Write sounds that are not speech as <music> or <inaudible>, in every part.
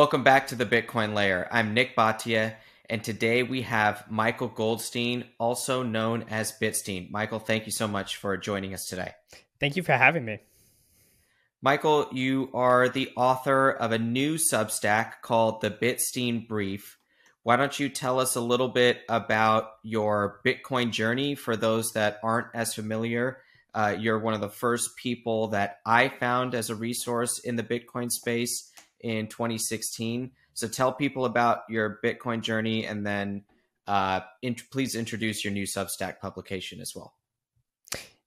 Welcome back to the Bitcoin Layer. I'm Nik Bhatia, and today we have Michael Goldstein, also known as Bitstein. Michael, thank you so much for joining us today. Thank you for having me. Michael, you are the author of a new Substack called the Bitstein Brief. Why don't you tell us a little bit about your Bitcoin journey for those that aren't as familiar? Uh, you're one of the first people that I found as a resource in the Bitcoin space in 2016. So tell people about your Bitcoin journey and then uh, in, please introduce your new Substack publication as well.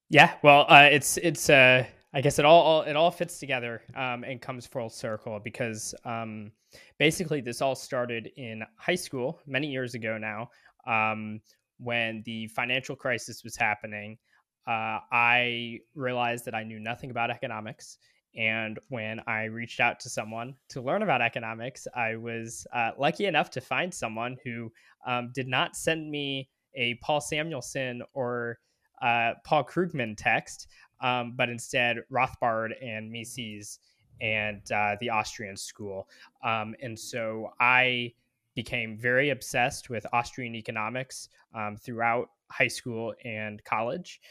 Yeah, well, uh, it's it's uh, I guess it all, all, it all fits together um, and comes full circle because um, basically this all started in high school many years ago now um, when the financial crisis was happening. Uh, I realized that I knew nothing about economics and when I reached out to someone to learn about economics, I was uh, lucky enough to find someone who um, did not send me a Paul Samuelson or uh, Paul Krugman text, um, but instead Rothbard and Mises and uh, the Austrian school. Um, and so I became very obsessed with Austrian economics um, throughout high school and college.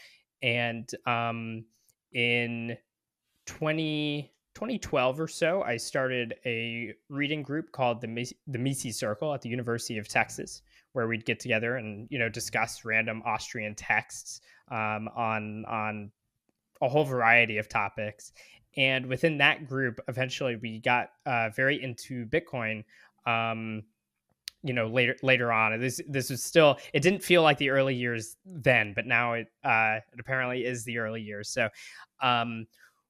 And um, in 20, 2012 or so, I started a reading group called the the Mises Circle at the University of Texas, where we'd get together and you know discuss random Austrian texts um, on on a whole variety of topics. And within that group, eventually we got uh, very into Bitcoin. Um, you know later later on this this was still it didn't feel like the early years then but now it uh it apparently is the early years so um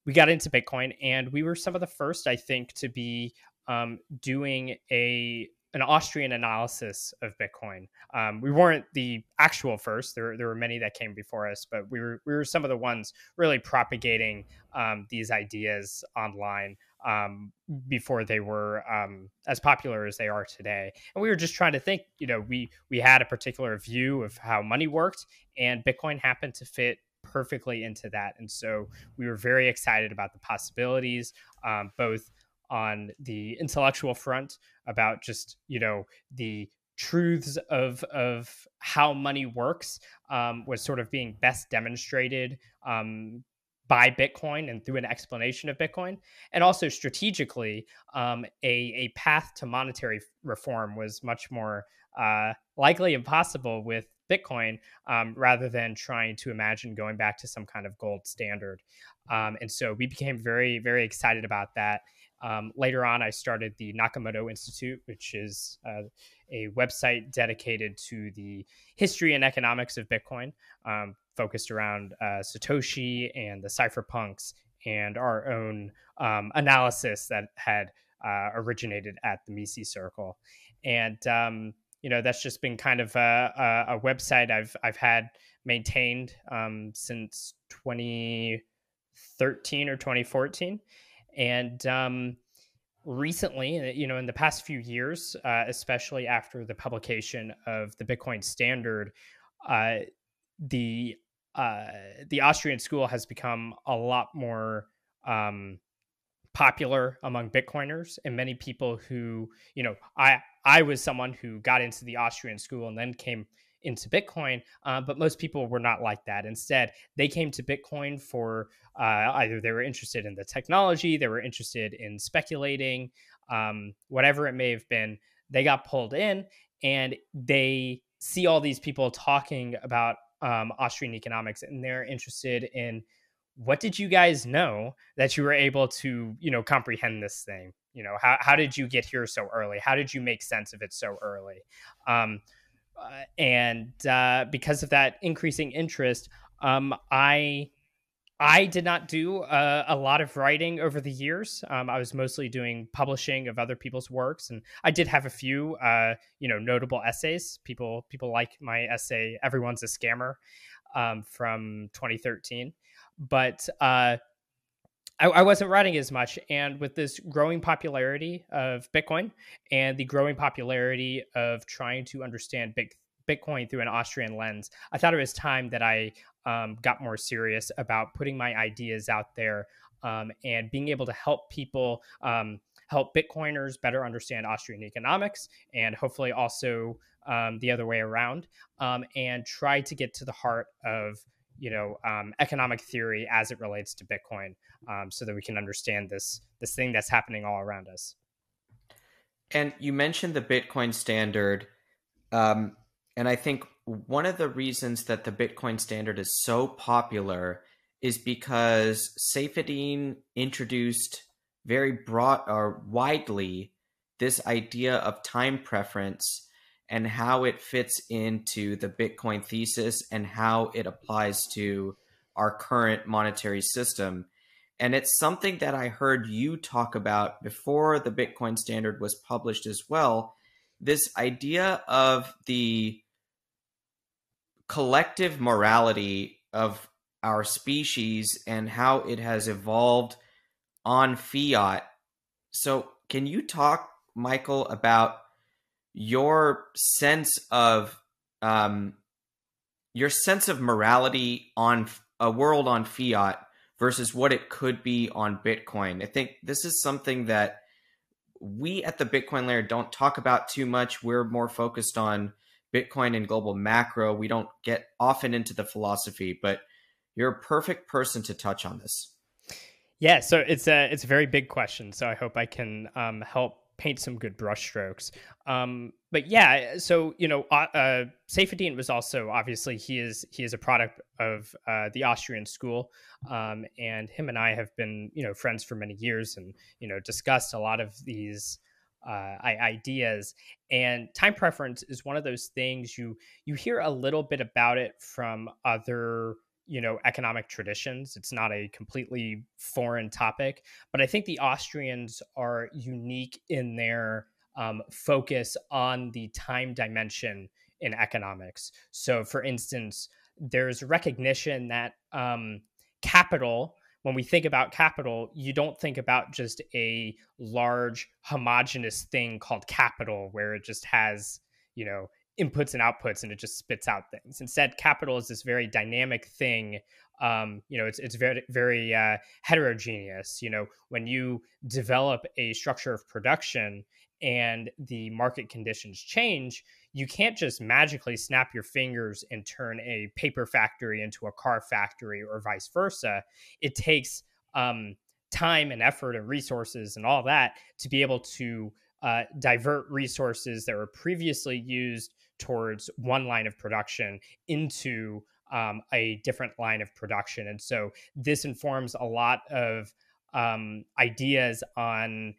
we got into Bitcoin, and we were some of the first, I think, to be um, doing a an Austrian analysis of Bitcoin. Um, we weren't the actual first. There, there were many that came before us, but we were we were some of the ones really propagating um, these ideas online um, before they were um, as popular as they are today. And we were just trying to think. You know, we we had a particular view of how money worked, and Bitcoin happened to fit perfectly into that. And so we were very excited about the possibilities, um, both on the intellectual front about just you know the truths of of how money works um, was sort of being best demonstrated um, by Bitcoin and through an explanation of Bitcoin, and also strategically, um, a a path to monetary reform was much more uh, likely impossible with Bitcoin um, rather than trying to imagine going back to some kind of gold standard. Um, and so we became very, very excited about that. Um, later on, I started the Nakamoto Institute, which is uh, a website dedicated to the history and economics of Bitcoin, um, focused around uh, Satoshi and the cypherpunks and our own um, analysis that had uh, originated at the Mises Circle. And um, you know that's just been kind of a, a, a website I've I've had maintained um, since 2013 or 2014, and um, recently, uh, you know, in the past few years, uh, especially after the publication of the Bitcoin Standard, uh, the uh, the Austrian school has become a lot more um, popular among Bitcoiners and many people who, you know, I I was someone who got into the Austrian school and then came into Bitcoin, uh, but most people were not like that. Instead, they came to Bitcoin for uh, either they were interested in the technology, they were interested in speculating, um, whatever it may have been. They got pulled in, and they see all these people talking about um, Austrian economics, and they're interested in what did you guys know that you were able to you know comprehend this thing? You know how, how did you get here so early? How did you make sense of it so early? Um, uh, and uh, because of that increasing interest um, i i did not do a lot of writing over the years. Um, i was mostly doing publishing of other people's works and i did have a few uh, you know notable essays. People people like my essay everyone's a scammer um, from 2013 but uh, I, I, wasn't writing as much. And with this growing popularity of Bitcoin and the growing popularity of trying to understand big, Bitcoin through an Austrian lens, I thought it was time that I um, got more serious about putting my ideas out there um, and being able to help people. Um, help Bitcoiners better understand Austrian economics and hopefully also um, the other way around, um, and try to get to the heart of you know um, economic theory as it relates to Bitcoin, um, so that we can understand this this thing that's happening all around us. And you mentioned the Bitcoin standard, um, and I think one of the reasons that the Bitcoin standard is so popular is because Saifedean introduced very broad or widely this idea of time preference and how it fits into the Bitcoin thesis and how it applies to our current monetary system. And it's something that I heard you talk about before the Bitcoin standard was published as well. This idea of the collective morality of our species and how it has evolved on fiat. So, can you talk, Michael, about your sense of um, your sense of morality on a world on fiat versus what it could be on Bitcoin? I think this is something that we at the Bitcoin layer don't talk about too much. We're more focused on Bitcoin and global macro. We don't get often into the philosophy, but you're a perfect person to touch on this. Yeah, so it's a it's a very big question. So I hope I can um, help paint some good brushstrokes. Um, but yeah, so you know, uh, uh, Saifedean was also obviously he is he is a product of uh, the Austrian school, um, and him and I have been you know friends for many years, and you know discussed a lot of these uh, ideas. And time preference is one of those things you you hear a little bit about it from other you know economic traditions it's not a completely foreign topic but i think the austrians are unique in their um, focus on the time dimension in economics. So for instance there's recognition that um, capital when we think about capital you don't think about just a large homogenous thing called capital where it just has you know inputs and outputs and it just spits out things. Instead, capital is this very dynamic thing. Um, you know, it's it's very very uh, heterogeneous. You know, when you develop a structure of production and the market conditions change, you can't just magically snap your fingers and turn a paper factory into a car factory or vice versa. It takes um, time and effort and resources and all that to be able to uh, divert resources that were previously used towards one line of production into um, a different line of production. And so this informs a lot of um, ideas on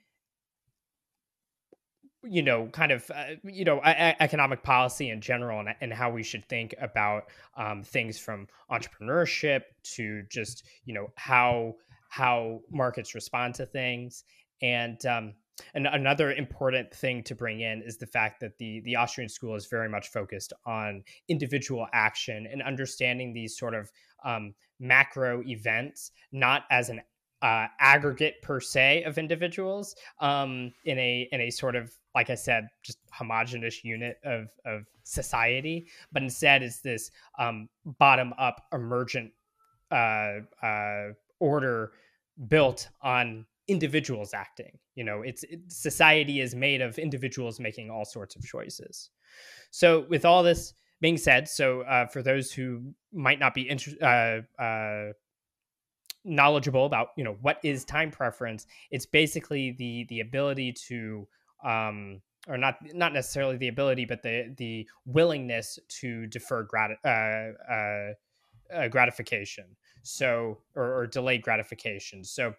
you know kind of uh, you know a- economic policy in general and, and how we should think about um, things from entrepreneurship to just you know how how markets respond to things and um, and another important thing to bring in is the fact that the the Austrian school is very much focused on individual action and understanding these sort of um, macro events not as an uh, aggregate per se of individuals um, in a in a sort of like I said, just homogenous unit of of society, but instead is this um, bottom up emergent uh, uh, order built on individuals acting you know it's it, society is made of individuals making all sorts of choices. So with all this being said so uh, for those who might not be inter- uh, uh, knowledgeable about you know what is time preference it's basically the the ability to um, or not not necessarily the ability but the the willingness to defer grat- uh, uh, uh, gratification. So or, or delayed gratification. So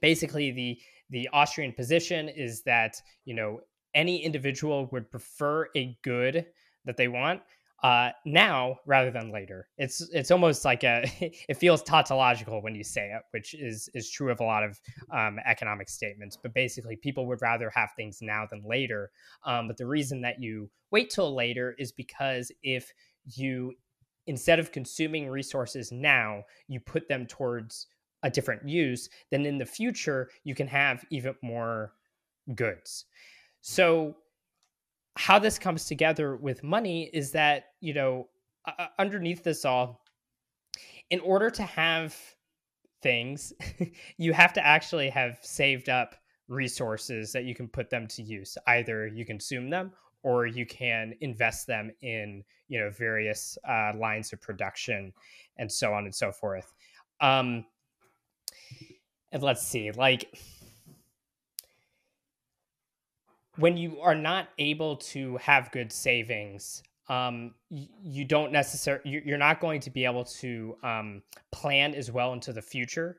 basically the the Austrian position is that you know any individual would prefer a good that they want uh, now rather than later. It's it's almost like a <laughs> it feels tautological when you say it, which is is true of a lot of um, economic statements. But basically, people would rather have things now than later. Um, but the reason that you wait till later is because if you instead of consuming resources now, you put them towards a different use, then in the future you can have even more goods. So how this comes together with money is that, you know, uh, underneath this all, in order to have things, <laughs> you have to actually have saved up resources that you can put them to use. Either you consume them or you can invest them in you know various uh, lines of production and so on and so forth. Um, and let's see, like when you are not able to have good savings um, you don't necessarily you're not going to be able to um, plan as well into the future.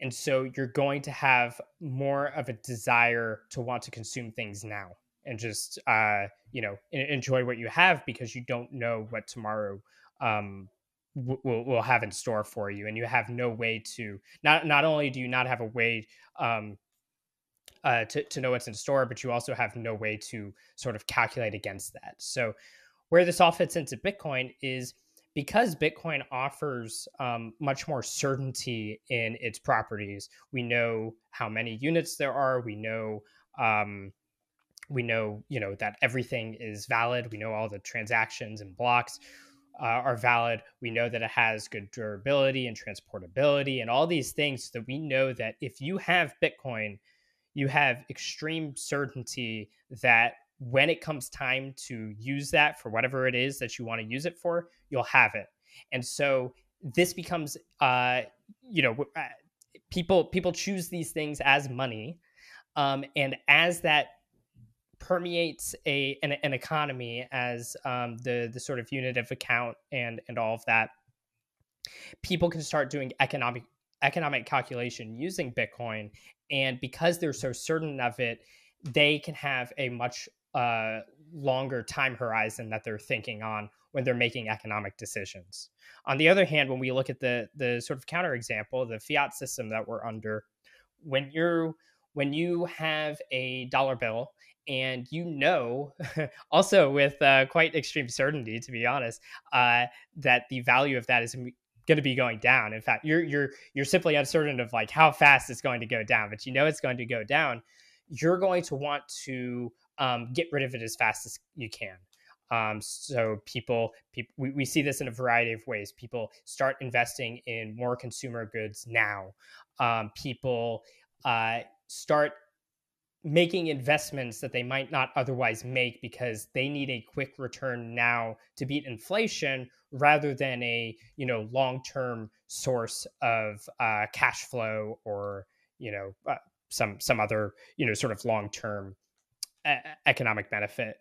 And so you're going to have more of a desire to want to consume things now and just uh, you know enjoy what you have because you don't know what tomorrow um, will will have in store for you and you have no way to not not only do you not have a way um, uh, to, to know what's in store but you also have no way to sort of calculate against that so where this all fits into Bitcoin is because Bitcoin offers um, much more certainty in its properties. We know how many units there are. We know um, we know you know that everything is valid. We know all the transactions and blocks uh, are valid. We know that it has good durability and transportability and all these things. that we know that if you have Bitcoin, you have extreme certainty that when it comes time to use that for whatever it is that you want to use it for, you'll have it. And so this becomes, uh, you know, uh, people people choose these things as money, um, and as that permeates a an, an economy as um, the the sort of unit of account and and all of that, people can start doing economic economic calculation using Bitcoin, and because they're so certain of it, they can have a much uh, longer time horizon that they're thinking on when they're making economic decisions. On the other hand, when we look at the the sort of counterexample, the fiat system that we're under, when you're when you have a dollar bill and you know <laughs> also with uh, quite extreme certainty to be honest uh, that the value of that is going to be going down in fact you're you're you're simply uncertain of like how fast it's going to go down but you know it's going to go down you're going to want to um, get rid of it as fast as you can. Um, so people, people we, we see this in a variety of ways. People start investing in more consumer goods now. Um, people uh, start making investments that they might not otherwise make because they need a quick return now to beat inflation rather than a you know long-term source of uh, cash flow or you know uh, some some other you know sort of long-term economic benefit.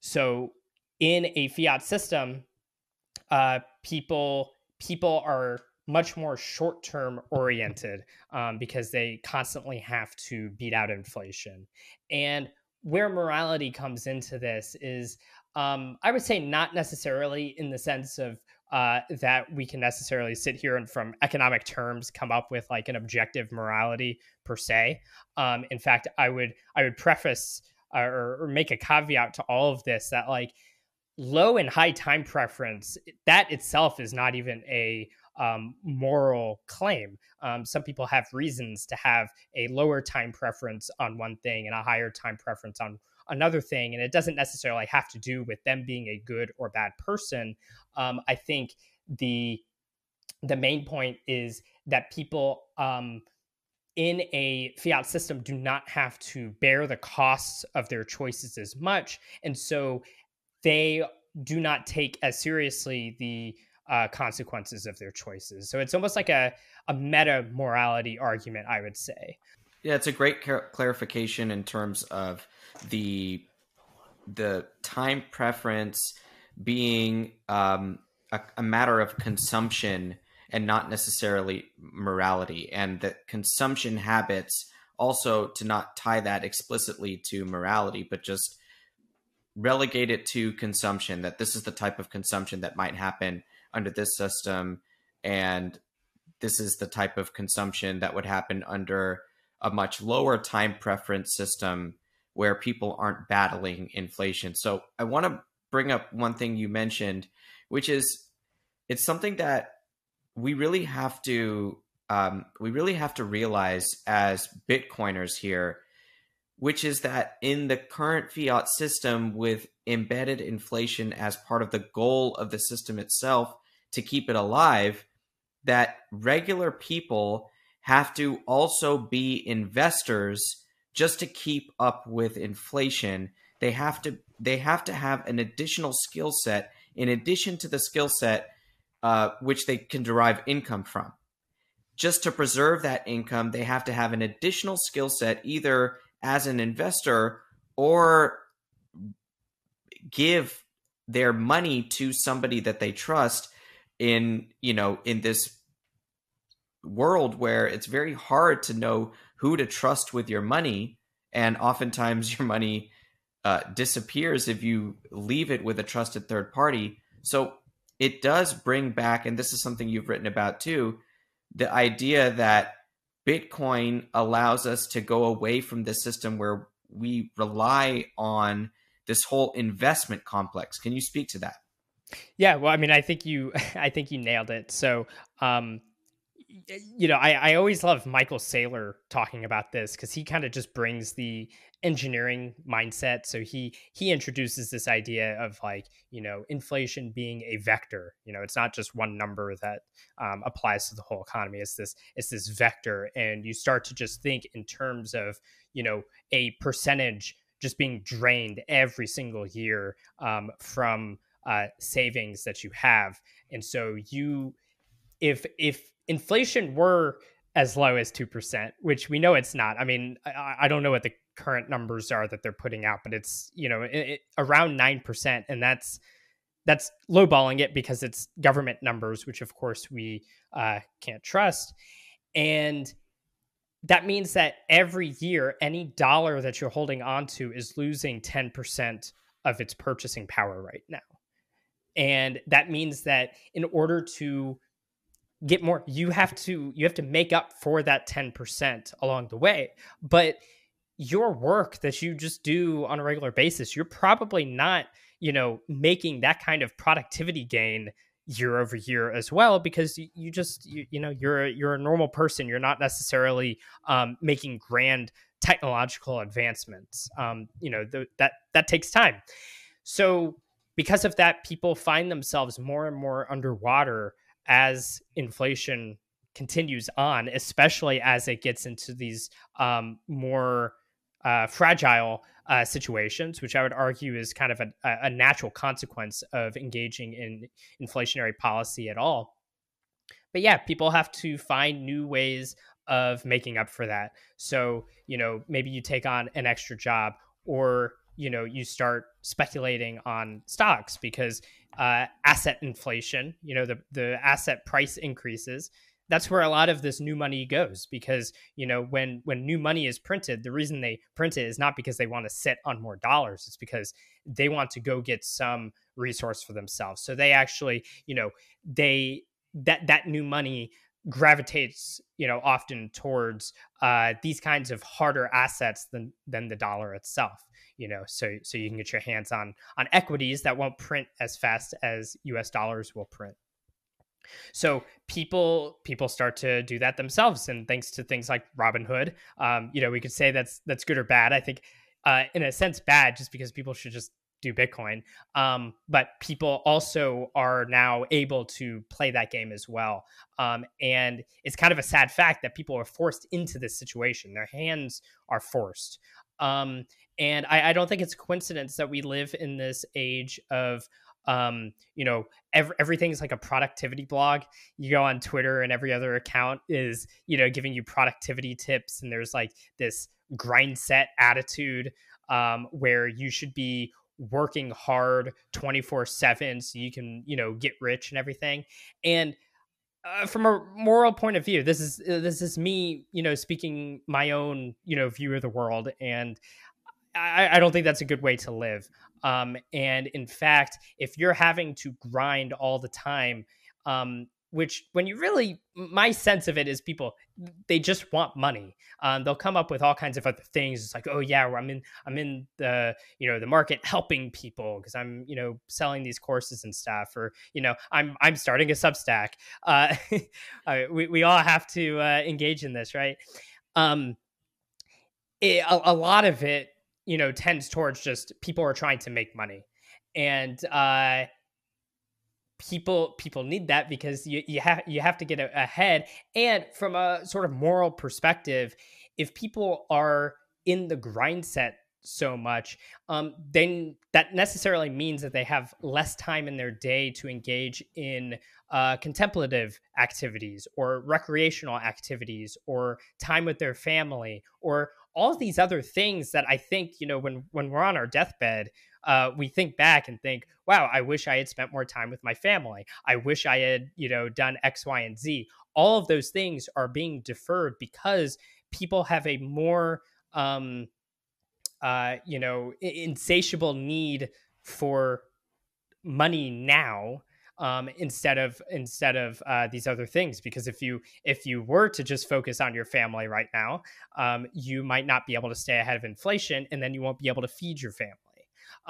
So in a fiat system, uh, people people are much more short term oriented um, because they constantly have to beat out inflation. And where morality comes into this is, um, I would say, not necessarily in the sense of uh, that we can necessarily sit here and from economic terms come up with like an objective morality per se. Um, in fact, I would I would preface or, or make a caveat to all of this that like low and high time preference that itself is not even a um, moral claim. Um, some people have reasons to have a lower time preference on one thing and a higher time preference on another thing, and it doesn't necessarily have to do with them being a good or bad person. Um, I think the the main point is that people um, in a fiat system do not have to bear the costs of their choices as much. And so they do not take as seriously the uh, consequences of their choices. So it's almost like a, a meta morality argument, I would say. Yeah, it's a great clarification in terms of the the time preference being um, a, a matter of consumption and not necessarily morality. And that consumption habits also to not tie that explicitly to morality, but just relegate it to consumption, that this is the type of consumption that might happen under this system. And this is the type of consumption that would happen under a much lower time preference system where people aren't battling inflation. So I want to bring up one thing you mentioned, which is it's something that we really have to um, we really have to realize as Bitcoiners here, which is that in the current fiat system with embedded inflation as part of the goal of the system itself to keep it alive, that regular people have to also be investors just to keep up with inflation, they have to they have to have an additional skill set in addition to the skill set uh, which they can derive income from. Just to preserve that income, they have to have an additional skill set either as an investor or give their money to somebody that they trust in you know in this world where it's very hard to know who to trust with your money and oftentimes your money uh, disappears if you leave it with a trusted third party so it does bring back and this is something you've written about too the idea that bitcoin allows us to go away from this system where we rely on this whole investment complex. Can you speak to that? Yeah, well, I mean, I think you, <laughs> I think you nailed it. So, um, you know, I, I always love Michael Saylor talking about this because he kind of just brings the engineering mindset. So he he introduces this idea of like you know inflation being a vector. You know, it's not just one number that um, applies to the whole economy. It's this it's this vector, and you start to just think in terms of you know a percentage just being drained every single year um, from uh, savings that you have. And so you, if if inflation were as low as two percent, which we know it's not. I mean, I, I, don't know what the current numbers are that they're putting out, but it's you know it, it, around nine percent, and that's that's lowballing it because it's government numbers, which of course we uh, can't trust. And that means that every year, any dollar that you're holding onto is losing 10% of its purchasing power right now. And that means that in order to get more, you have to you have to make up for that 10% along the way. But your work that you just do on a regular basis, you're probably not, you know, making that kind of productivity gain year over year as well because you, just you, you, know you're you're a normal person. You're not necessarily um, making grand technological advancements. Um, you know th- that that takes time. So because of that people find themselves more and more underwater as inflation continues on especially as it gets into these um, more uh, fragile uh, situations, which I would argue is kind of a, a, natural consequence of engaging in inflationary policy at all. But yeah, people have to find new ways of making up for that. So, you know, maybe you take on an extra job or, you know, you start speculating on stocks because uh, asset inflation, you know, the, the asset price increases that's where a lot of this new money goes because you know when when new money is printed the reason they print it is not because they want to sit on more dollars it's because they want to go get some resource for themselves. So they actually you know they that that new money gravitates you know often towards uh, these kinds of harder assets than than the dollar itself you know so so you can get your hands on on equities that won't print as fast as us dollars will print so people people start to do that themselves, and thanks to things like Robinhood, um, you know, we could say that's that's good or bad. I think, uh, in a sense, bad, just because people should just do Bitcoin. Um, but people also are now able to play that game as well. Um, and it's kind of a sad fact that people are forced into this situation. Their hands are forced. Um, and I, I, don't think it's a coincidence that we live in this age of um you know every, everything's like a productivity blog you go on twitter and every other account is you know giving you productivity tips and there's like this grind set attitude um where you should be working hard 24 7 so you can you know get rich and everything and uh, from a moral point of view this is uh, this is me you know speaking my own you know view of the world and I, I, don't think that's a good way to live. Um, and in fact, if you're having to grind all the time, um, which when you really, my sense of it is people, they just want money. Um, they'll come up with all kinds of other things. It's like, oh yeah, I'm in, I'm in the, you know, the market helping people because I'm, you know, selling these courses and stuff, or you know, I'm, I'm starting a Substack. Uh, <laughs> we, we all have to uh, engage in this, right? Um, it, a, a lot of it you know tends towards just people are trying to make money and uh people people need that because you you have you have to get ahead. And from a sort of moral perspective if people are in the grind set so much, um, then that necessarily means that they have less time in their day to engage in uh, contemplative activities or recreational activities or time with their family or all these other things that I think you know when when we're on our deathbed, uh, we think back and think, wow, I wish I had spent more time with my family. I wish I had you know done X, Y, and Z. All of those things are being deferred because people have a more um, uh, you know, insatiable need for money now um, instead of instead of uh, these other things. Because if you if you were to just focus on your family right now, um, you might not be able to stay ahead of inflation, and then you won't be able to feed your family.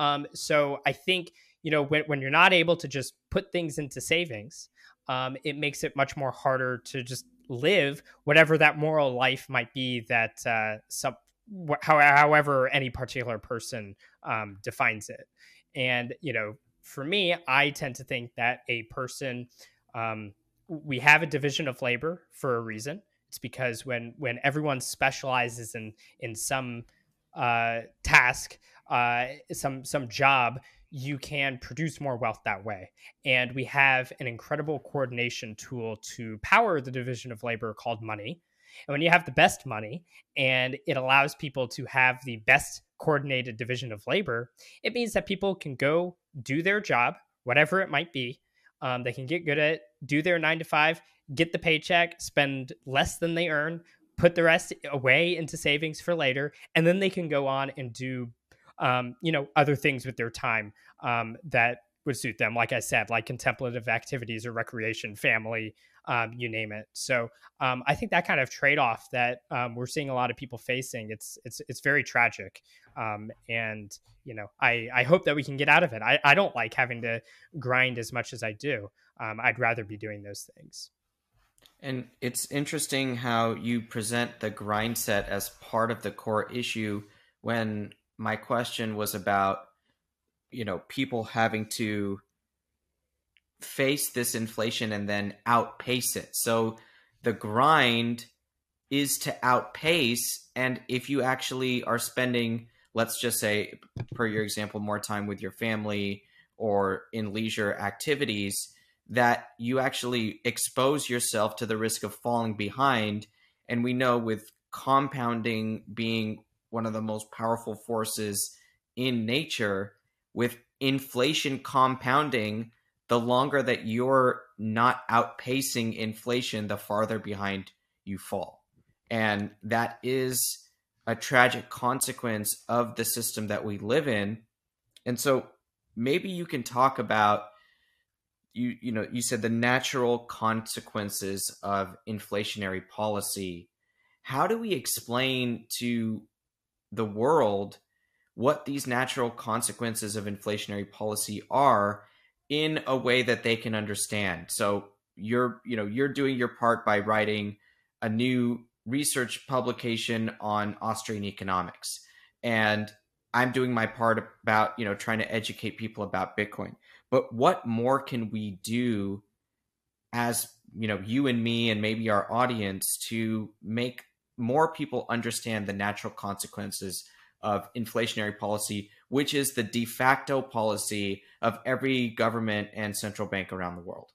Um, so I think you know when when you're not able to just put things into savings, um, it makes it much more harder to just live whatever that moral life might be that uh, some however any particular person um, defines it. And you know, for me, I tend to think that a person um, we have a division of labor for a reason. It's because when when everyone specializes in in some uh, task, uh, some some job, you can produce more wealth that way. And we have an incredible coordination tool to power the division of labor called money. And when you have the best money and it allows people to have the best coordinated division of labor, it means that people can go do their job, whatever it might be. Um, they can get good at do their nine to five, get the paycheck, spend less than they earn, put the rest away into savings for later, and then they can go on and do, um, you know, other things with their time um, that would suit them. Like I said, like contemplative activities or recreation, family, um, you name it. So um, I think that kind of trade off that um, we're seeing a lot of people facing, it's it's it's very tragic. Um, and you know, I I hope that we can get out of it. I I don't like having to grind as much as I do. Um, I'd rather be doing those things. And it's interesting how you present the grind set as part of the core issue when my question was about you know people having to face this inflation and then outpace it. So the grind is to outpace. And if you actually are spending, let's just say, per your example, more time with your family or in leisure activities, that you actually expose yourself to the risk of falling behind. And we know with compounding being one of the most powerful forces in nature, with inflation compounding, the longer that you're not outpacing inflation, the farther behind you fall. And that is a tragic consequence of the system that we live in. And so maybe you can talk about you you know you said the natural consequences of inflationary policy. How do we explain to the world what these natural consequences of inflationary policy are in a way that they can understand. So you're, you know, you're doing your part by writing a new research publication on Austrian economics. And I'm doing my part about, you know, trying to educate people about Bitcoin. But what more can we do as, you know, you and me and maybe our audience to make more people understand the natural consequences of inflationary policy, which is the de facto policy of every government and central bank around the world.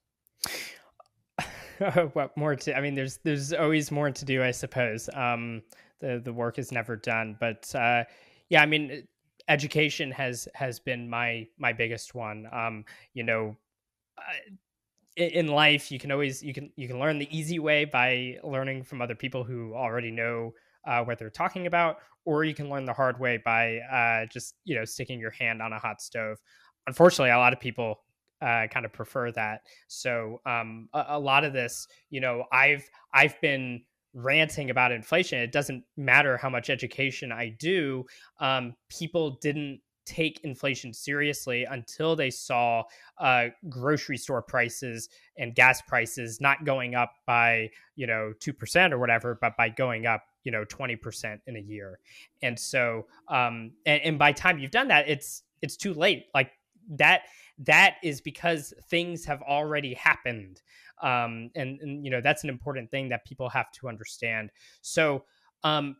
<laughs> what more to? I mean, there's there's always more to do, I suppose. Um, the the work is never done, but uh, yeah, I mean, education has has been my my biggest one. Um, you know. in life you can always you can you can learn the easy way by learning from other people who already know uh, what they're talking about, or you can learn the hard way by uh, just you know sticking your hand on a hot stove. Unfortunately, a lot of people uh, kind of prefer that. So um, a, a, lot of this, you know, I've I've been ranting about inflation. It doesn't matter how much education I do. Um, people didn't take inflation seriously until they saw uh, grocery store prices and gas prices not going up by you know two percent or whatever, but by going up you know 20% in a year and so um and, and by time you've done that it's it's too late like that that is because things have already happened um and, and you know that's an important thing that people have to understand. So um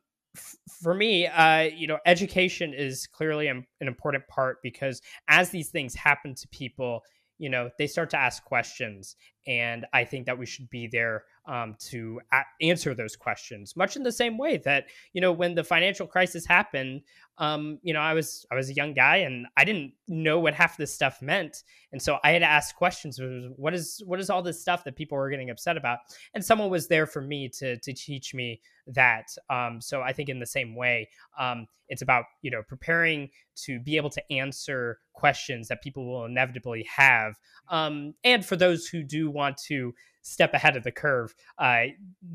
for me, uh, you know, education is clearly an important part because as these things happen to people, you know, they start to ask questions, and I think that we should be there um, to a- answer those questions, much in the same way that you know when the financial crisis happened, um, you know, I was I was a young guy and I didn't know what half this stuff meant, and so I had to ask questions. What is what is all this stuff that people were getting upset about? And someone was there for me to to teach me that. Um, so I think in the same way, um, it's about you know preparing to be able to answer questions that people will inevitably have, um, and for those who do want to step ahead of the curve, uh,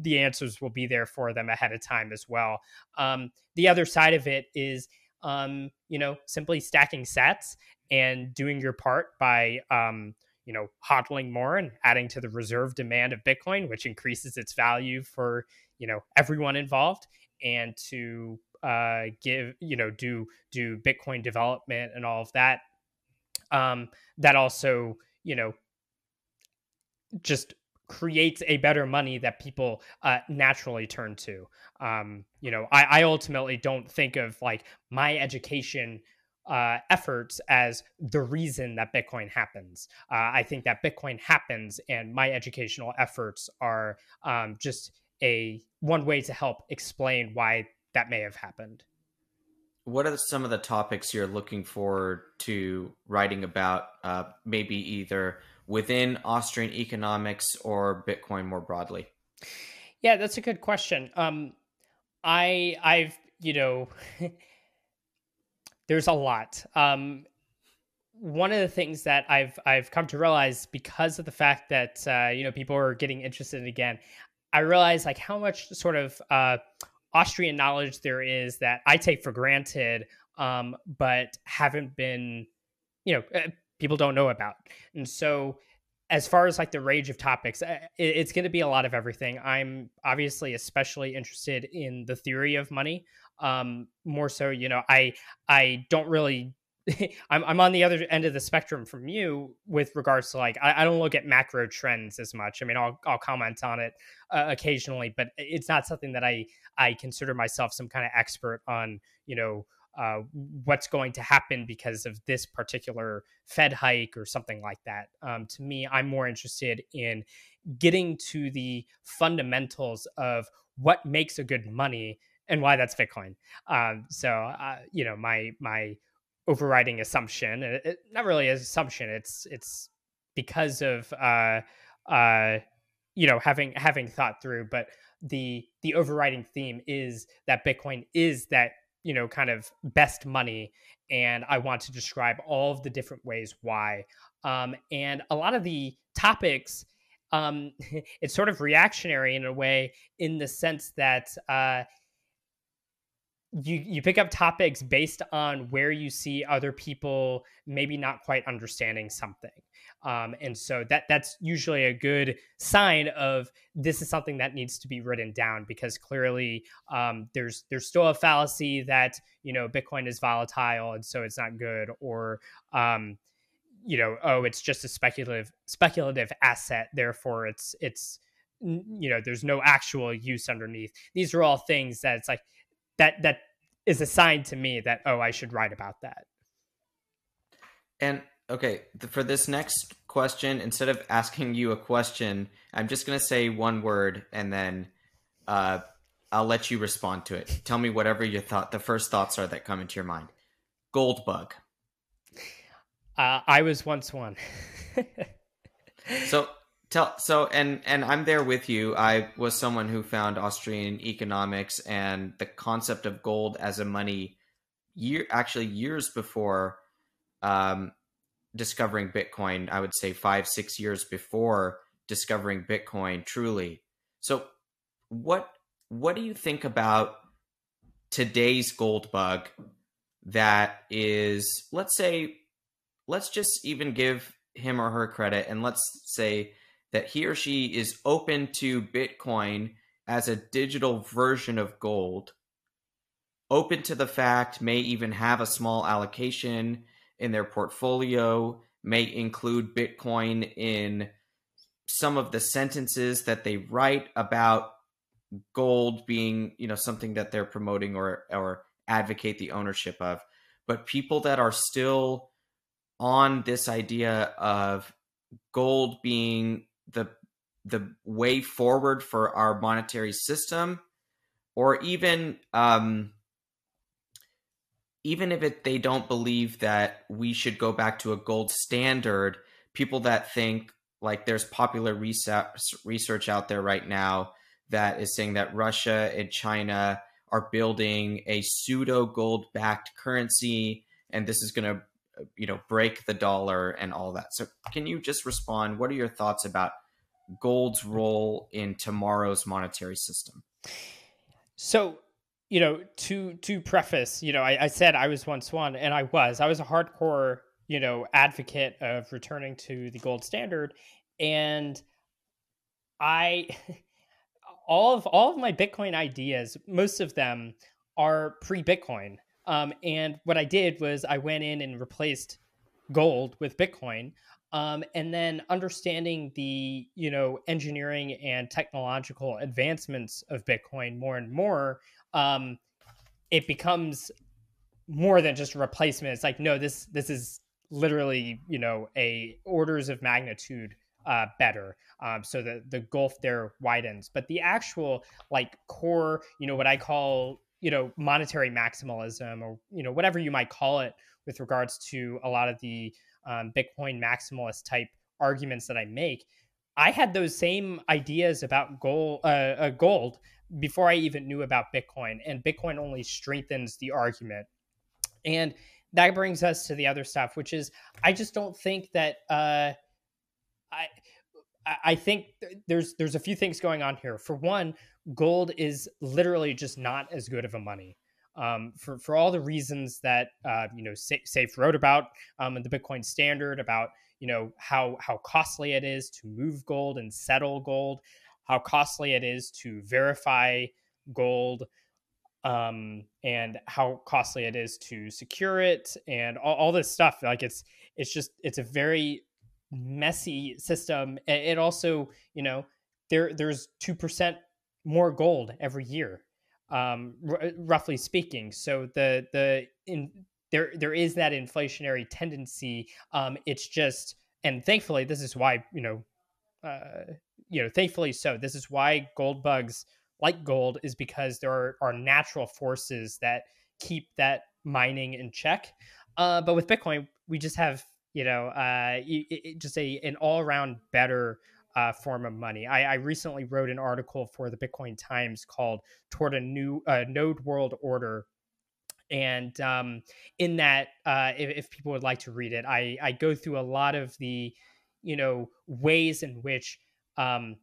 the answers will be there for them ahead of time as well. Um, the other side of it is, um, you know, simply stacking sats and doing your part by, um, you know, hodling more and adding to the reserve demand of Bitcoin, which increases its value for, you know, everyone involved and to uh, give, you know, do, do Bitcoin development and all of that. Um, that also, you know, just creates a better money that people uh, naturally turn to. Um, you know, I, I, ultimately don't think of like my education uh, efforts as the reason that Bitcoin happens. Uh, I think that Bitcoin happens, and my educational efforts are um, just a one way to help explain why that may have happened. What are some of the topics you're looking forward to writing about? Uh, maybe either within Austrian economics or Bitcoin more broadly? Yeah, that's a good question. Um, I I've you know <laughs> there's a lot. Um, one of the things that I've I've come to realize because of the fact that uh, you know people are getting interested again, I realize like how much sort of uh, Austrian knowledge there is that I take for granted, um, but haven't been, you know, uh, people don't know about. And so as far as like the range of topics, uh, it's going to be a lot of everything. I'm obviously especially interested in the theory of money. Um, more so, you know, I I don't really. <laughs> I'm I'm on the other end of the spectrum from you with regards to like I, I don't look at macro trends as much. I mean, I'll I'll comment on it uh, occasionally, but it's not something that I I consider myself some kind of expert on. You know, uh, what's going to happen because of this particular Fed hike or something like that. Um, to me, I'm more interested in getting to the fundamentals of what makes a good money and why that's Bitcoin. Um, so, uh, you know, my my overriding assumption, it, it, not really an assumption, it's it's because of uh, uh, you know having having thought through, but the the overriding theme is that Bitcoin is that you know, kind of best money. And I want to describe all of the different ways why. Um, and a lot of the topics, um, <laughs> it's sort of reactionary in a way, in the sense that uh, you you pick up topics based on where you see other people maybe not quite understanding something. Um, and so that that's usually a good sign of this is something that needs to be written down because clearly um, there's there's still a fallacy that you know Bitcoin is volatile and so it's not good or um, you know oh it's just a speculative speculative asset therefore it's it's you know there's no actual use underneath. These are all things that it's like that that is a sign to me that oh I should write about that and okay, for this next question, instead of asking you a question, I'm just going to say one word and then uh, I'll let you respond to it. Tell me whatever your thought, the first thoughts are that come into your mind. Gold bug. Uh, I was once one. <laughs> so tell so and and I'm there with you. I was someone who found Austrian economics and the concept of gold as a money year actually years before um, discovering Bitcoin, I would say five, six years before discovering Bitcoin truly. So what what do you think about today's gold bug that is let's say let's just even give him or her credit and let's say that he or she is open to Bitcoin as a digital version of gold, open to the fact, may even have a small allocation in their portfolio, may include Bitcoin in some of the sentences that they write about gold being you know something that they're promoting or or advocate the ownership of. But people that are still on this idea of gold being the the way forward for our monetary system or even um, even if it, they don't believe that we should go back to a gold standard people that think like there's popular research research out there right now that is saying that Russia and China are building a pseudo gold backed currency and this is going to you know break the dollar and all that. So can you just respond what are your thoughts about gold's role in tomorrow's monetary system? So, you know, to to preface, you know, I, I said I was once one and I was. I was a hardcore, you know, advocate of returning to the gold standard and I <laughs> all of all of my Bitcoin ideas, most of them are pre-Bitcoin. Um, and what I did was I went in and replaced gold with Bitcoin. Um, and then understanding the you know engineering and technological advancements of Bitcoin more and more, um, it becomes more than just a replacement. It's like no, this this is literally you know a orders of magnitude uh, better. Um, so the the gulf there widens. But the actual like core, you know, what I call you know monetary maximalism or you know whatever you might call it with regards to a lot of the um, bitcoin maximalist type arguments that i make i had those same ideas about gold uh, uh, gold before i even knew about bitcoin and bitcoin only strengthens the argument and that brings us to the other stuff which is i just don't think that uh, i I think there's there's a few things going on here. For one, gold is literally just not as good of a money. Um, for for all the reasons that uh, you know Saif wrote about um, in the Bitcoin Standard about you know how how costly it is to move gold and settle gold, how costly it is to verify gold, um, and how costly it is to secure it, and all, all this stuff. Like it's it's just it's a very messy system. It also, you know, there there's two percent more gold every year, um, r- roughly speaking. So the the in there there is that inflationary tendency. Um, it's just, and thankfully, this is why you know, uh, you know, thankfully so. This is why gold bugs like gold is because there are, are natural forces that keep that mining in check. Uh, but with Bitcoin, we just have you know, uh, it, it, just a an all around better uh, form of money. I, I, recently wrote an article for the Bitcoin Times called "Toward a New uh, Node World Order." And um, in that, uh, if, if, people would like to read it, I, I, go through a lot of the, you know, ways in which um,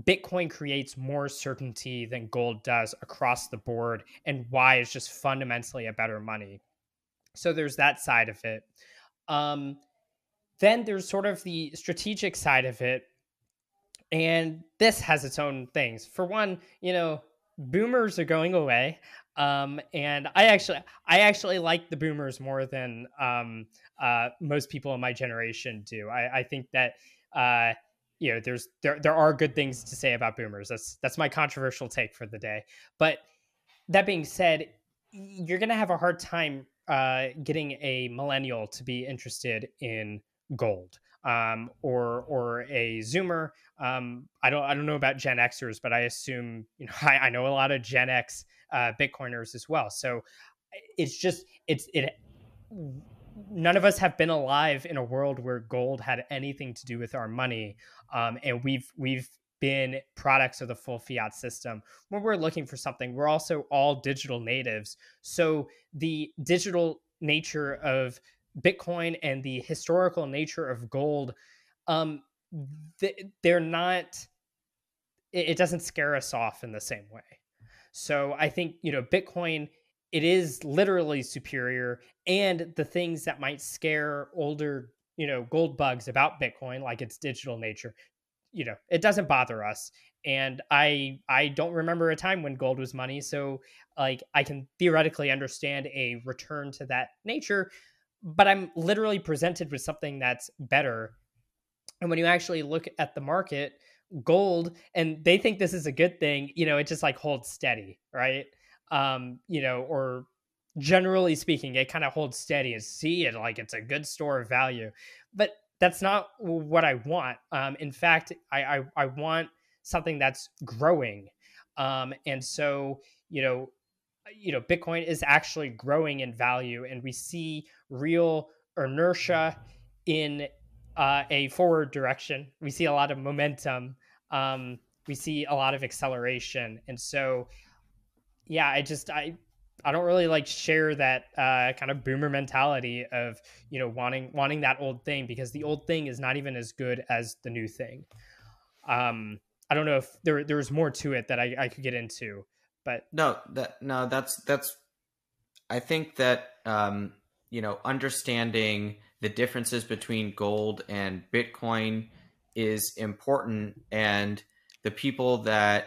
Bitcoin creates more certainty than gold does across the board, and why it's just fundamentally a better money. So there's that side of it. Um, then there's sort of the strategic side of it. And this has its own things. For one, you know, boomers are going away. Um, and I actually, I actually like the boomers more than um, uh, most people in my generation do. I, I think that uh, you know, there's there there are good things to say about boomers. That's that's my controversial take for the day. But that being said, you're gonna have a hard time uh, getting a millennial to be interested in gold um, or or a Zoomer. Um, I don't I don't know about Gen Xers, but I assume you know <laughs> I, I know a lot of Gen X uh, Bitcoiners as well. So it's just it's it. None of us have been alive in a world where gold had anything to do with our money, um, and we've we've been products of the full fiat system. When we're looking for something, we're also all digital natives. So the digital nature of Bitcoin and the historical nature of gold, um, they're not. It doesn't scare us off in the same way. So I think you know Bitcoin. It is literally superior, and the things that might scare older you know gold bugs about bitcoin like its digital nature you know it doesn't bother us and i i don't remember a time when gold was money so like i can theoretically understand a return to that nature but i'm literally presented with something that's better. And when you actually look at the market gold and they think this is a good thing you know it just like holds steady right? Um you know or generally speaking it kind of holds steady and see it like it's a good store of value. But that's not what i want. Um in fact i i, I want something that's growing. Um and so you know you know bitcoin is actually growing in value and we see real inertia in uh, a forward direction. We see a lot of momentum. Um, we see a lot of acceleration, and so yeah, I just I I don't really like share that uh, kind of boomer mentality of you know wanting wanting that old thing because the old thing is not even as good as the new thing. Um, I don't know if there there was more to it that I, I could get into, but no, that no, that's that's. I think that um, you know understanding the differences between gold and Bitcoin is important. And the people that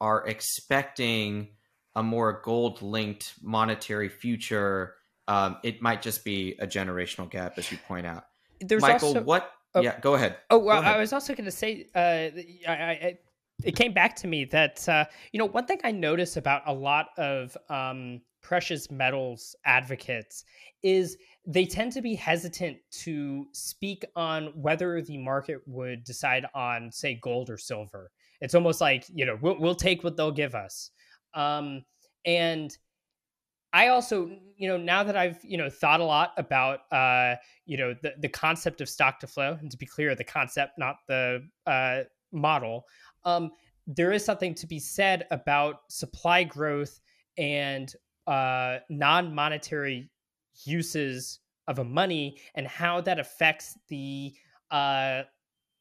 are expecting a more gold linked monetary future, um, it might just be a generational gap, as you point out. There's Michael, also, what? Oh, yeah, go ahead. Oh, well, ahead. I was also going to say, uh, I, I, it came back to me that uh, you know one thing I notice about a lot of um, precious metals advocates is they tend to be hesitant to speak on whether the market would decide on, say, gold or silver. It's almost like you know we'll, we'll take what they'll give us, um, and I also, you know, now that I've, you know, thought a lot about, uh, you know, the, the concept of stock to flow, and to be clear, the concept, not the uh, model, um, there is something to be said about supply growth and uh, non monetary uses of a money and how that affects the uh,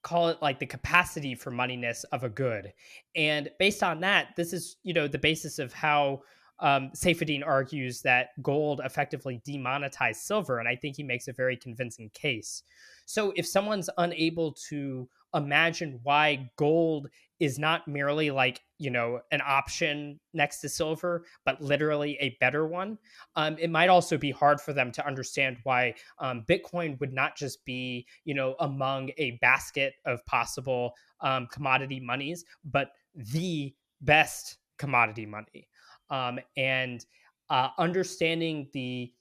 call it like the capacity for moneyness of a good. And based on that, this is you know the basis of how um, Saifedean argues that gold effectively demonetized silver, and I think he makes a very convincing case. So if someone's unable to imagine why gold is not merely like you know an option next to silver but literally a better one. Um, it might also be hard for them to understand why um, bitcoin would not just be you know among a basket of possible um, commodity monies but the best commodity money. Um, and uh, understanding the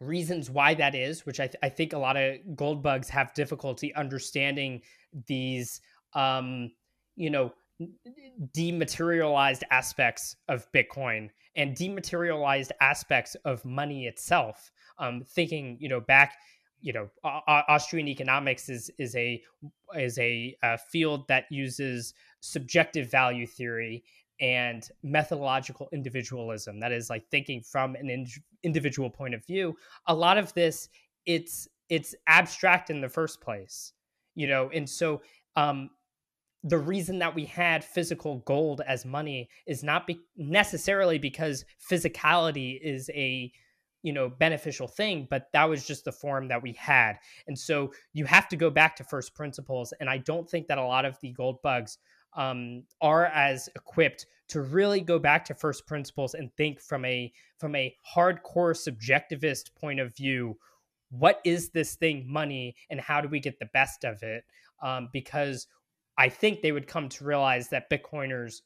reasons why that is which I, th- I think a lot of gold bugs have difficulty understanding these um, you know dematerialized aspects of bitcoin and dematerialized aspects of money itself. Um, thinking you know back you know austrian economics is is a is a, a field that uses subjective value theory and methodological individualism. That is like thinking from an in- individual point of view. A lot of this it's it's abstract in the first place you know and so um the reason that we had physical gold as money is not be- necessarily because physicality is a you know beneficial thing but that was just the form that we had. And so you have to go back to first principles and i don't think that a lot of the gold bugs um, are as equipped to really go back to first principles and think from a from a hardcore subjectivist point of view what is this thing money and how do we get the best of it? Um, because i think they would come to realize that bitcoiners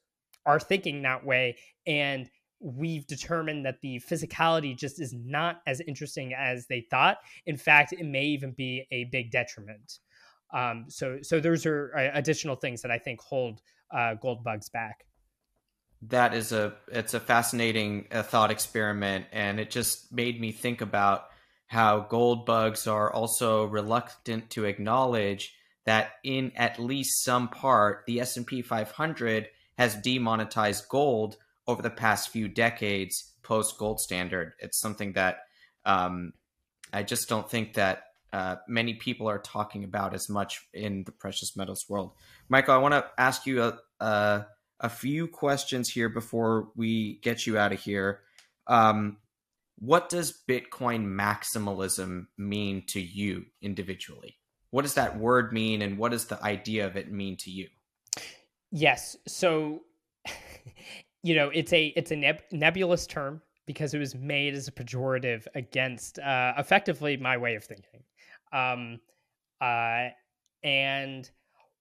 are thinking that way and we've determined that the physicality just is not as interesting as they thought. In fact it may even be a big detriment. Um, so so those are uh, additional things that i think hold uh, gold bugs back. That is a it's a fascinating uh, thought experiment and it just made me think about how gold bugs are also reluctant to acknowledge that in at least some part the S&P 500 has demonetized gold over the past few decades post gold standard. It's something that um, I just don't think that uh, many people are talking about as much in the precious metals world. Michael, I want to ask you a, a, a few questions here before we get you out of here. Um, what does Bitcoin maximalism mean to you individually? What does that word mean, and what does the idea of it mean to you? Yes, so <laughs> you know it's a it's a neb- nebulous term because it was made as a pejorative against uh, effectively my way of thinking, um, uh, and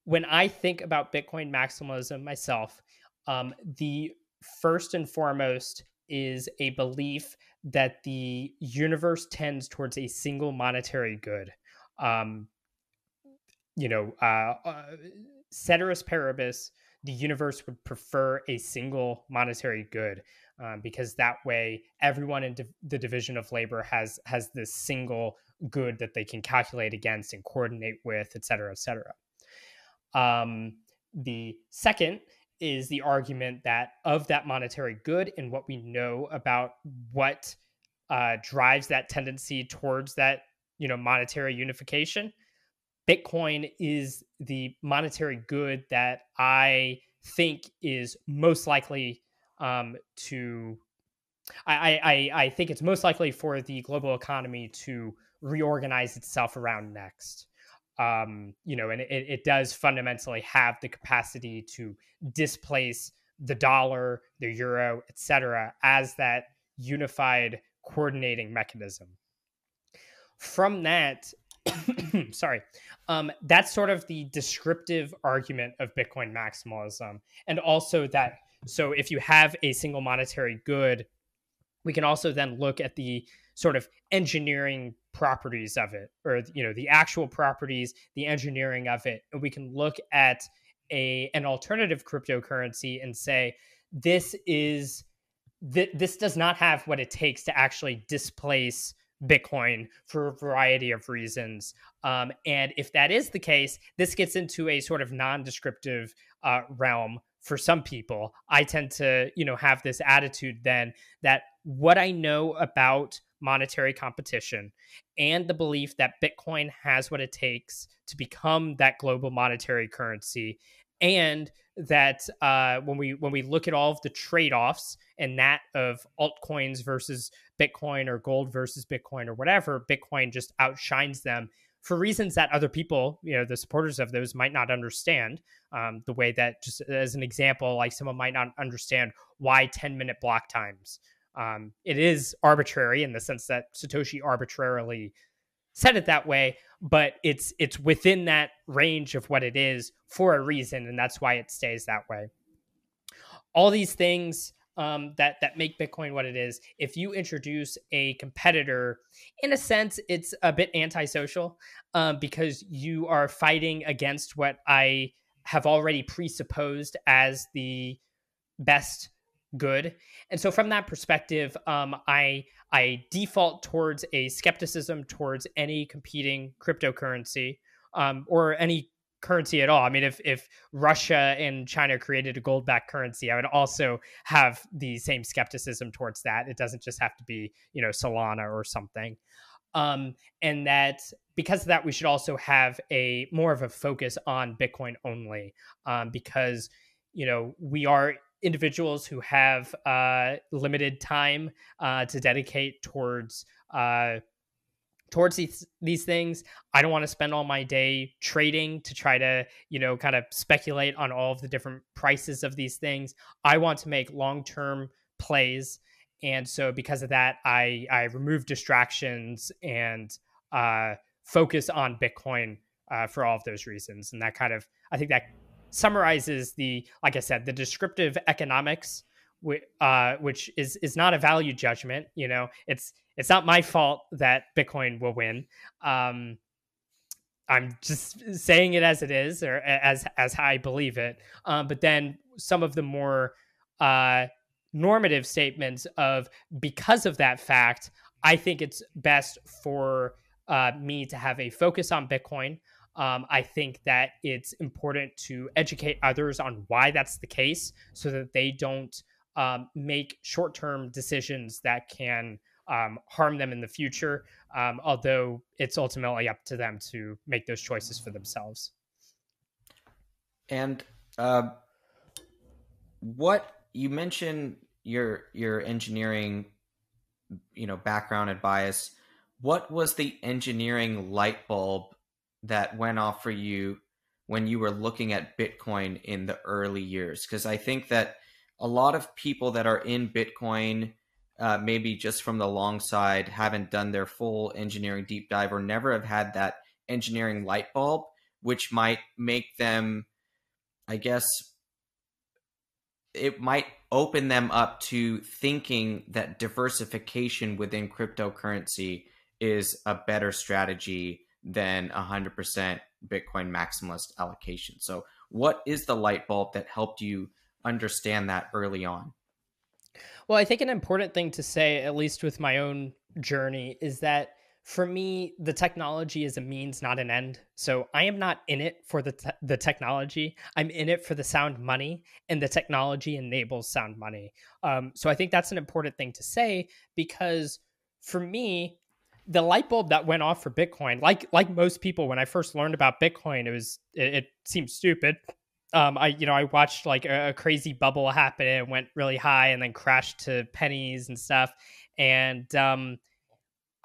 when I think about Bitcoin maximalism myself, um, the first and foremost is a belief that the universe tends towards a single monetary good. Um, you know, uh, uh, ceteris paribus, the universe would prefer a single monetary good um, because that way everyone in the division of labor has has this single good that they can calculate against and coordinate with, et cetera, et cetera. Um, the second is the argument that of that monetary good and what we know about what uh, drives that tendency towards that you know monetary unification bitcoin is the monetary good that i think is most likely um, to I, I i think it's most likely for the global economy to reorganize itself around next um, you know, and it, it does fundamentally have the capacity to displace the dollar, the euro, etc., as that unified coordinating mechanism. From that, <coughs> sorry, um, that's sort of the descriptive argument of Bitcoin maximalism, and also that. So, if you have a single monetary good, we can also then look at the sort of engineering properties of it or you know the actual properties the engineering of it. And we can look at a an alternative cryptocurrency and say this is th- this does not have what it takes to actually displace bitcoin for a variety of reasons. Um, and if that is the case this gets into a sort of non-descriptive uh, realm for some people. I tend to you know have this attitude then that what i know about monetary competition and the belief that Bitcoin has what it takes to become that global monetary currency and that uh, when we when we look at all of the trade-offs and that of altcoins versus bitcoin or gold versus bitcoin or whatever bitcoin just outshines them for reasons that other people you know the supporters of those might not understand. Um, the way that just as an example like someone might not understand why 10 minute block times um, it is arbitrary in the sense that Satoshi arbitrarily said it that way, but it's it's within that range of what it is for a reason, and that's why it stays that way. All these things um, that that make Bitcoin what it is. If you introduce a competitor, in a sense, it's a bit antisocial um, because you are fighting against what I have already presupposed as the best good. And so from that perspective, um, I I default towards a skepticism towards any competing cryptocurrency um, or any currency at all. I mean, if if Russia and China created a gold backed currency, I would also have the same skepticism towards that. It doesn't just have to be you know Solana or something. Um, and that because of that, we should also have a more of a focus on Bitcoin only, um, because you know we are individuals who have uh, limited time uh, to dedicate towards uh, towards these these things. I don't want to spend all my day trading to try to you know kind of speculate on all of the different prices of these things. I want to make long term plays, and so because of that, I I remove distractions and uh, focus on Bitcoin uh, for all of those reasons, and that kind of I think that summarizes the, like I said, the descriptive economics, uh, which is is not a value judgment. You know, it's it's not my fault that Bitcoin will win. Um, I'm just saying it as it is, or as as I believe it. Um, but then some of the more uh, normative statements of because of that fact, I think it's best for uh, me to have a focus on Bitcoin. Um, I think that it's important to educate others on why that's the case so that they don't um, make short term decisions that can um, harm them in the future, um, although it's ultimately up to them to make those choices for themselves. And uh, what you mentioned your your engineering you know background and bias what was the engineering light bulb that went off for you when you were looking at Bitcoin in the early years? Because I think that a lot of people that are in Bitcoin, uh, maybe just from the long side, haven't done their full engineering deep dive or never have had that engineering light bulb which might make them, I guess, it might open them up to thinking that diversification within cryptocurrency is a better strategy than 100% Bitcoin maximalist allocation. So, what is the light bulb that helped you understand that early on? Well, I think an important thing to say, at least with my own journey, is that for me, the technology is a means, not an end. So I am not in it for the te- the technology. I'm in it for the sound money, and the technology enables sound money. Um, so I think that's an important thing to say because for me, the light bulb that went off for Bitcoin, like like most people, when I first learned about Bitcoin, it was it, it seemed stupid. Um, I you know I watched like a, a crazy bubble happen. It went really high and then crashed to pennies and stuff. And um,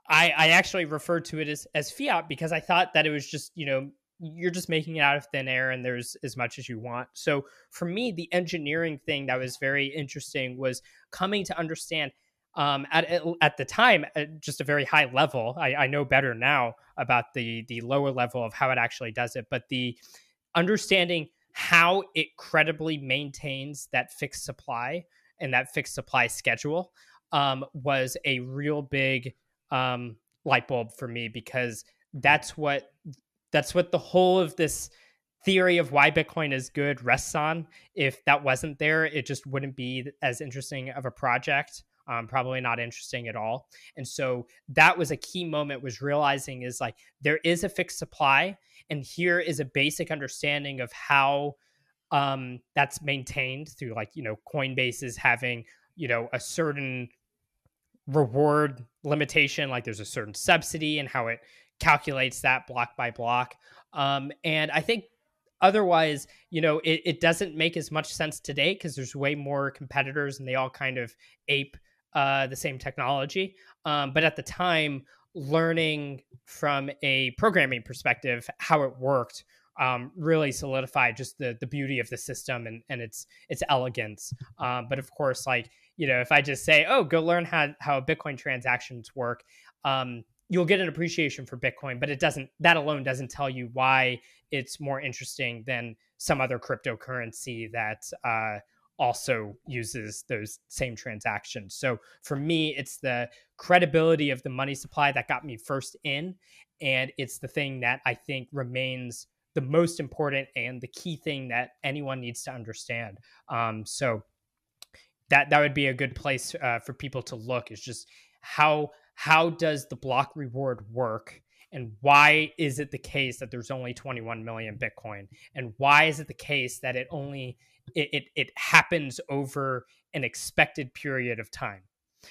I, I actually referred to it as, as fiat because I thought that it was just, you know, you're just making it out of thin air and there's as much as you want. So for me, the engineering thing that was very interesting was coming to understand um, at at the time at just a very high level. I, I know better now about the the lower level of how it actually does it, but the understanding how it credibly maintains that fixed supply and that fixed supply schedule um, was a real big um, light bulb for me because that's what that's what the whole of this theory of why Bitcoin is good rests on. If that wasn't there, it just wouldn't be as interesting of a project. Um, probably not interesting at all. And so that was a key moment was realizing is like there is a fixed supply, and here is a basic understanding of how um, that's maintained through like you know Coinbase is having you know a certain reward limitation like there's a certain subsidy and how it calculates that block by block um, and i think otherwise you know it, it doesn't make as much sense today because there's way more competitors and they all kind of ape uh, the same technology um, but at the time learning from a programming perspective how it worked um, really solidified just the the beauty of the system and and its its elegance um, but of course like you know, if I just say, "Oh, go learn how how Bitcoin transactions work," um, you'll get an appreciation for Bitcoin, but it doesn't. That alone doesn't tell you why it's more interesting than some other cryptocurrency that uh, also uses those same transactions. So for me, it's the credibility of the money supply that got me first in, and it's the thing that I think remains the most important and the key thing that anyone needs to understand. Um, so that that would be a good place uh, for people to look is just how how does the block reward work and why is it the case that there's only 21 million bitcoin and why is it the case that it only it, it, it happens over an expected period of time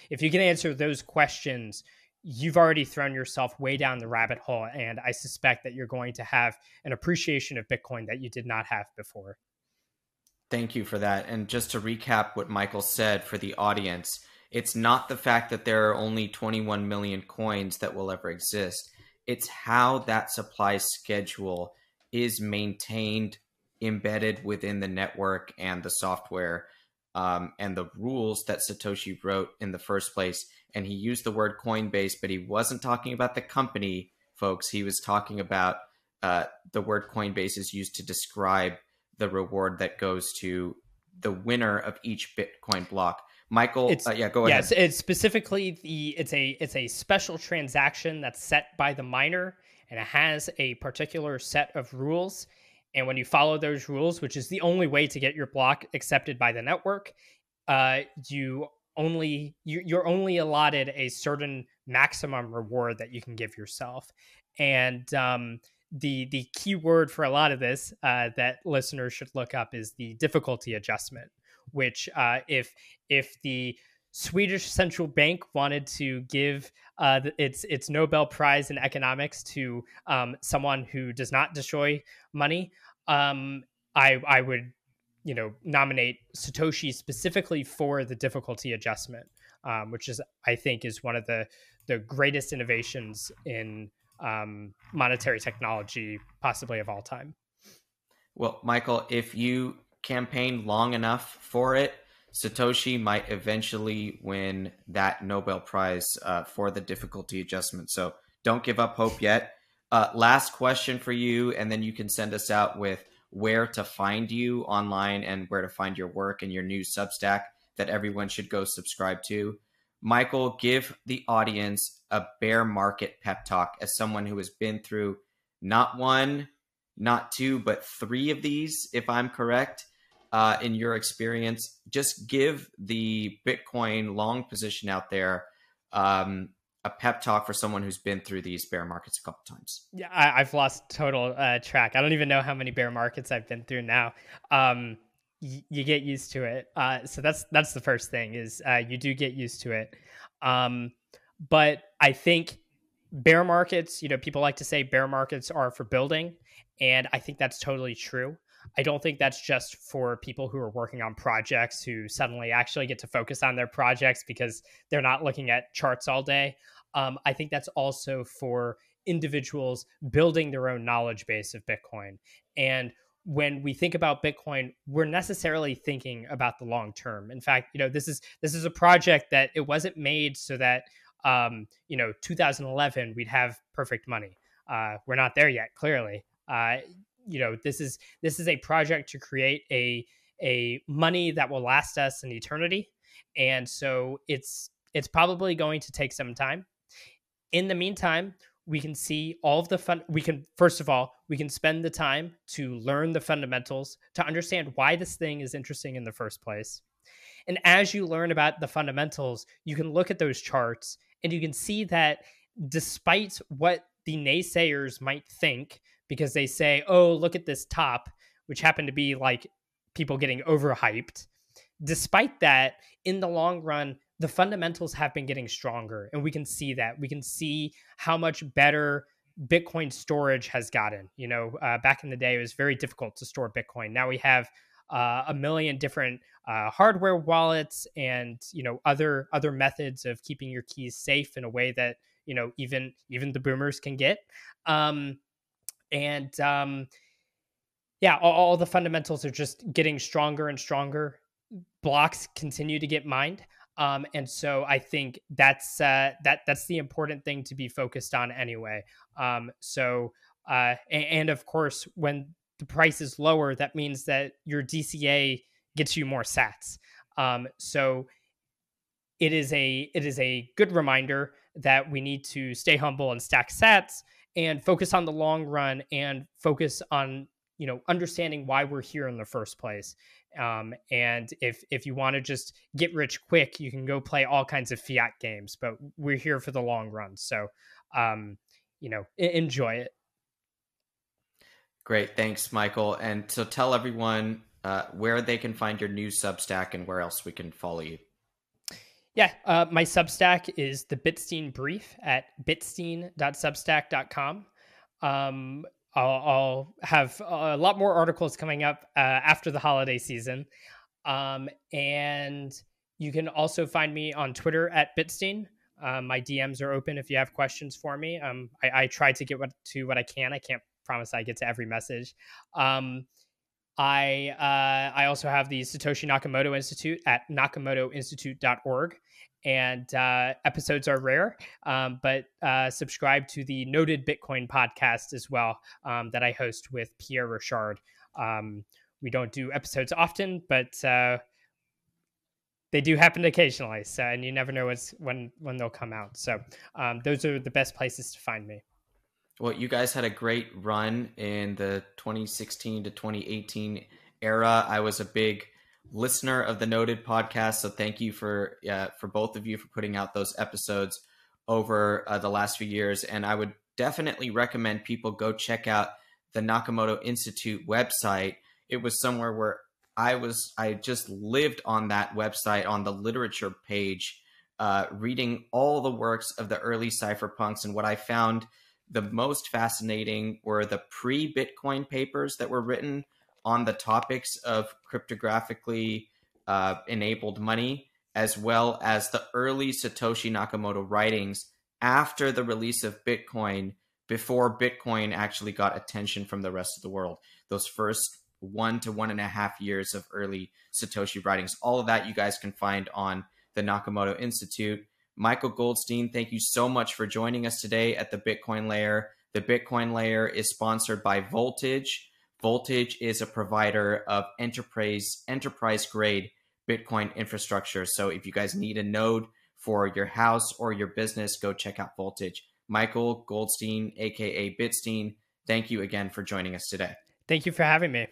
if you can answer those questions you've already thrown yourself way down the rabbit hole and i suspect that you're going to have an appreciation of bitcoin that you did not have before Thank you for that. And just to recap what Michael said for the audience, it's not the fact that there are only 21 million coins that will ever exist. It's how that supply schedule is maintained, embedded within the network and the software, um, and the rules that Satoshi wrote in the first place. And he used the word Coinbase, but he wasn't talking about the company, folks. He was talking about uh, the word Coinbase is used to describe the reward that goes to the winner of each Bitcoin block. Michael, uh, yeah, go ahead. Yes, it's specifically the it's a it's a special transaction that's set by the miner, and it has a particular set of rules. And when you follow those rules, which is the only way to get your block accepted by the network, uh, you only you, you're only allotted a certain maximum reward that you can give yourself. And um, the the key word for a lot of this uh, that listeners should look up is the difficulty adjustment. Which, uh, if if the Swedish central bank wanted to give uh, its its Nobel Prize in economics to um, someone who does not destroy money, um, I I would you know nominate Satoshi specifically for the difficulty adjustment, um, which is I think is one of the the greatest innovations in um, monetary technology, possibly of all time. Well, Michael, if you campaign long enough for it, Satoshi might eventually win that Nobel Prize uh, for the difficulty adjustment. So don't give up hope yet. Uh, last question for you, and then you can send us out with where to find you online and where to find your work and your new Substack that everyone should go subscribe to. Michael, give the audience a bear market pep talk as someone who has been through not one, not two, but three of these, if I'm correct. Uh, in your experience, just give the Bitcoin long position out there um, a pep talk for someone who's been through these bear markets a couple times. Yeah, I, have lost total uh, track. I don't even know how many bear markets I've been through now. Um, y- you get used to it. Uh, so that's that's the first thing is uh, you do get used to it. Um, but I think bear markets, you know, people like to say bear markets are for building, and I think that's totally true. I don't think that's just for people who are working on projects who suddenly actually get to focus on their projects because they're not looking at charts all day. Um, I think that's also for individuals building their own knowledge base of Bitcoin. And when we think about Bitcoin, we're necessarily thinking about the long term. In fact, you know, this is this is a project that it wasn't made so that um, you know 2011 we'd have perfect money. Uh, we're not there yet, clearly. Uh, you know, this is this is a project to create a a money that will last us an eternity, and so it's it's probably going to take some time in the meantime, we can see all of the fun. We can, first of all, we can spend the time to learn the fundamentals, to understand why this thing is interesting in the first place. And as you learn about the fundamentals, you can look at those charts and you can see that despite what the naysayers might think, because they say, oh, look at this top, which happened to be like people getting overhyped. Despite that, in the long run, the fundamentals have been getting stronger and we can see that. We can see how much better bitcoin storage has gotten you know? Uh, back in the day it was very difficult to store bitcoin. Now we have uh, a million different uh, hardware wallets and you know other other methods of keeping your keys safe in a way that you know even even the boomers can get. Um, and um, yeah all, all the fundamentals are just getting stronger and stronger blocks continue to get mined um, and so I think that's uh, that that's the important thing to be focused on anyway. Um, so uh, and, and, of course, when the price is lower, that means that your DCA gets you more Sats. Um, so it is a it is a good reminder that we need to stay humble and stack Sats and focus on the long run and focus on you know understanding why we're here in the first place um, and if if you want to just get rich quick, you can go play all kinds of fiat games. But we're here for the long run, so um, you know, enjoy it. Great, thanks, Michael. And so tell everyone uh, where they can find your new Substack and where else we can follow you. Yeah, uh, my Substack is the Bitstein Brief at bitstein.substack.com. Um, I'll, I'll, have a lot more articles coming up uh, after the holiday season. Um, and you can also find me on Twitter at Bitstein. Um, my DMs are open if you have questions for me. Um, I, I, try to get what, to what I can. I can't promise I get to every message. Um, I uh, I also have the Satoshi Nakamoto Institute at nakamotoinstitute.org and uh, episodes are rare, um, but uh, subscribe to the Noded Bitcoin podcast as well um, that I host with Pierre Rochard. Um, we don't do episodes often, but uh, they do happen occasionally. So, and you never know when when they'll come out. So, um, those are the best places to find me. Well, you guys had a great run in the 2016 to 2018 era. I was a big listener of the Noded podcast, so thank you for uh, for both of you for putting out those episodes over uh, the last few years. And I would definitely recommend people go check out the Nakamoto Institute website. It was somewhere where I was I just lived on that website on the literature page, uh, reading all the works of the early cypherpunks. And what I found the most fascinating were the pre-Bitcoin papers that were written on the topics of cryptographically uh, enabled money, as well as the early Satoshi Nakamoto writings after the release of Bitcoin, before Bitcoin actually got attention from the rest of the world. Those first one to one and a half years of early Satoshi writings. All of that you guys can find on the Nakamoto Institute. Michael Goldstein, thank you so much for joining us today at the Bitcoin Layer The Bitcoin layer is sponsored by Voltage. Voltage is a provider of enterprise enterprise grade Bitcoin infrastructure. So if you guys need a node for your house or your business, go check out Voltage. Michael Goldstein, aka Bitstein, thank you again for joining us today. Thank you for having me.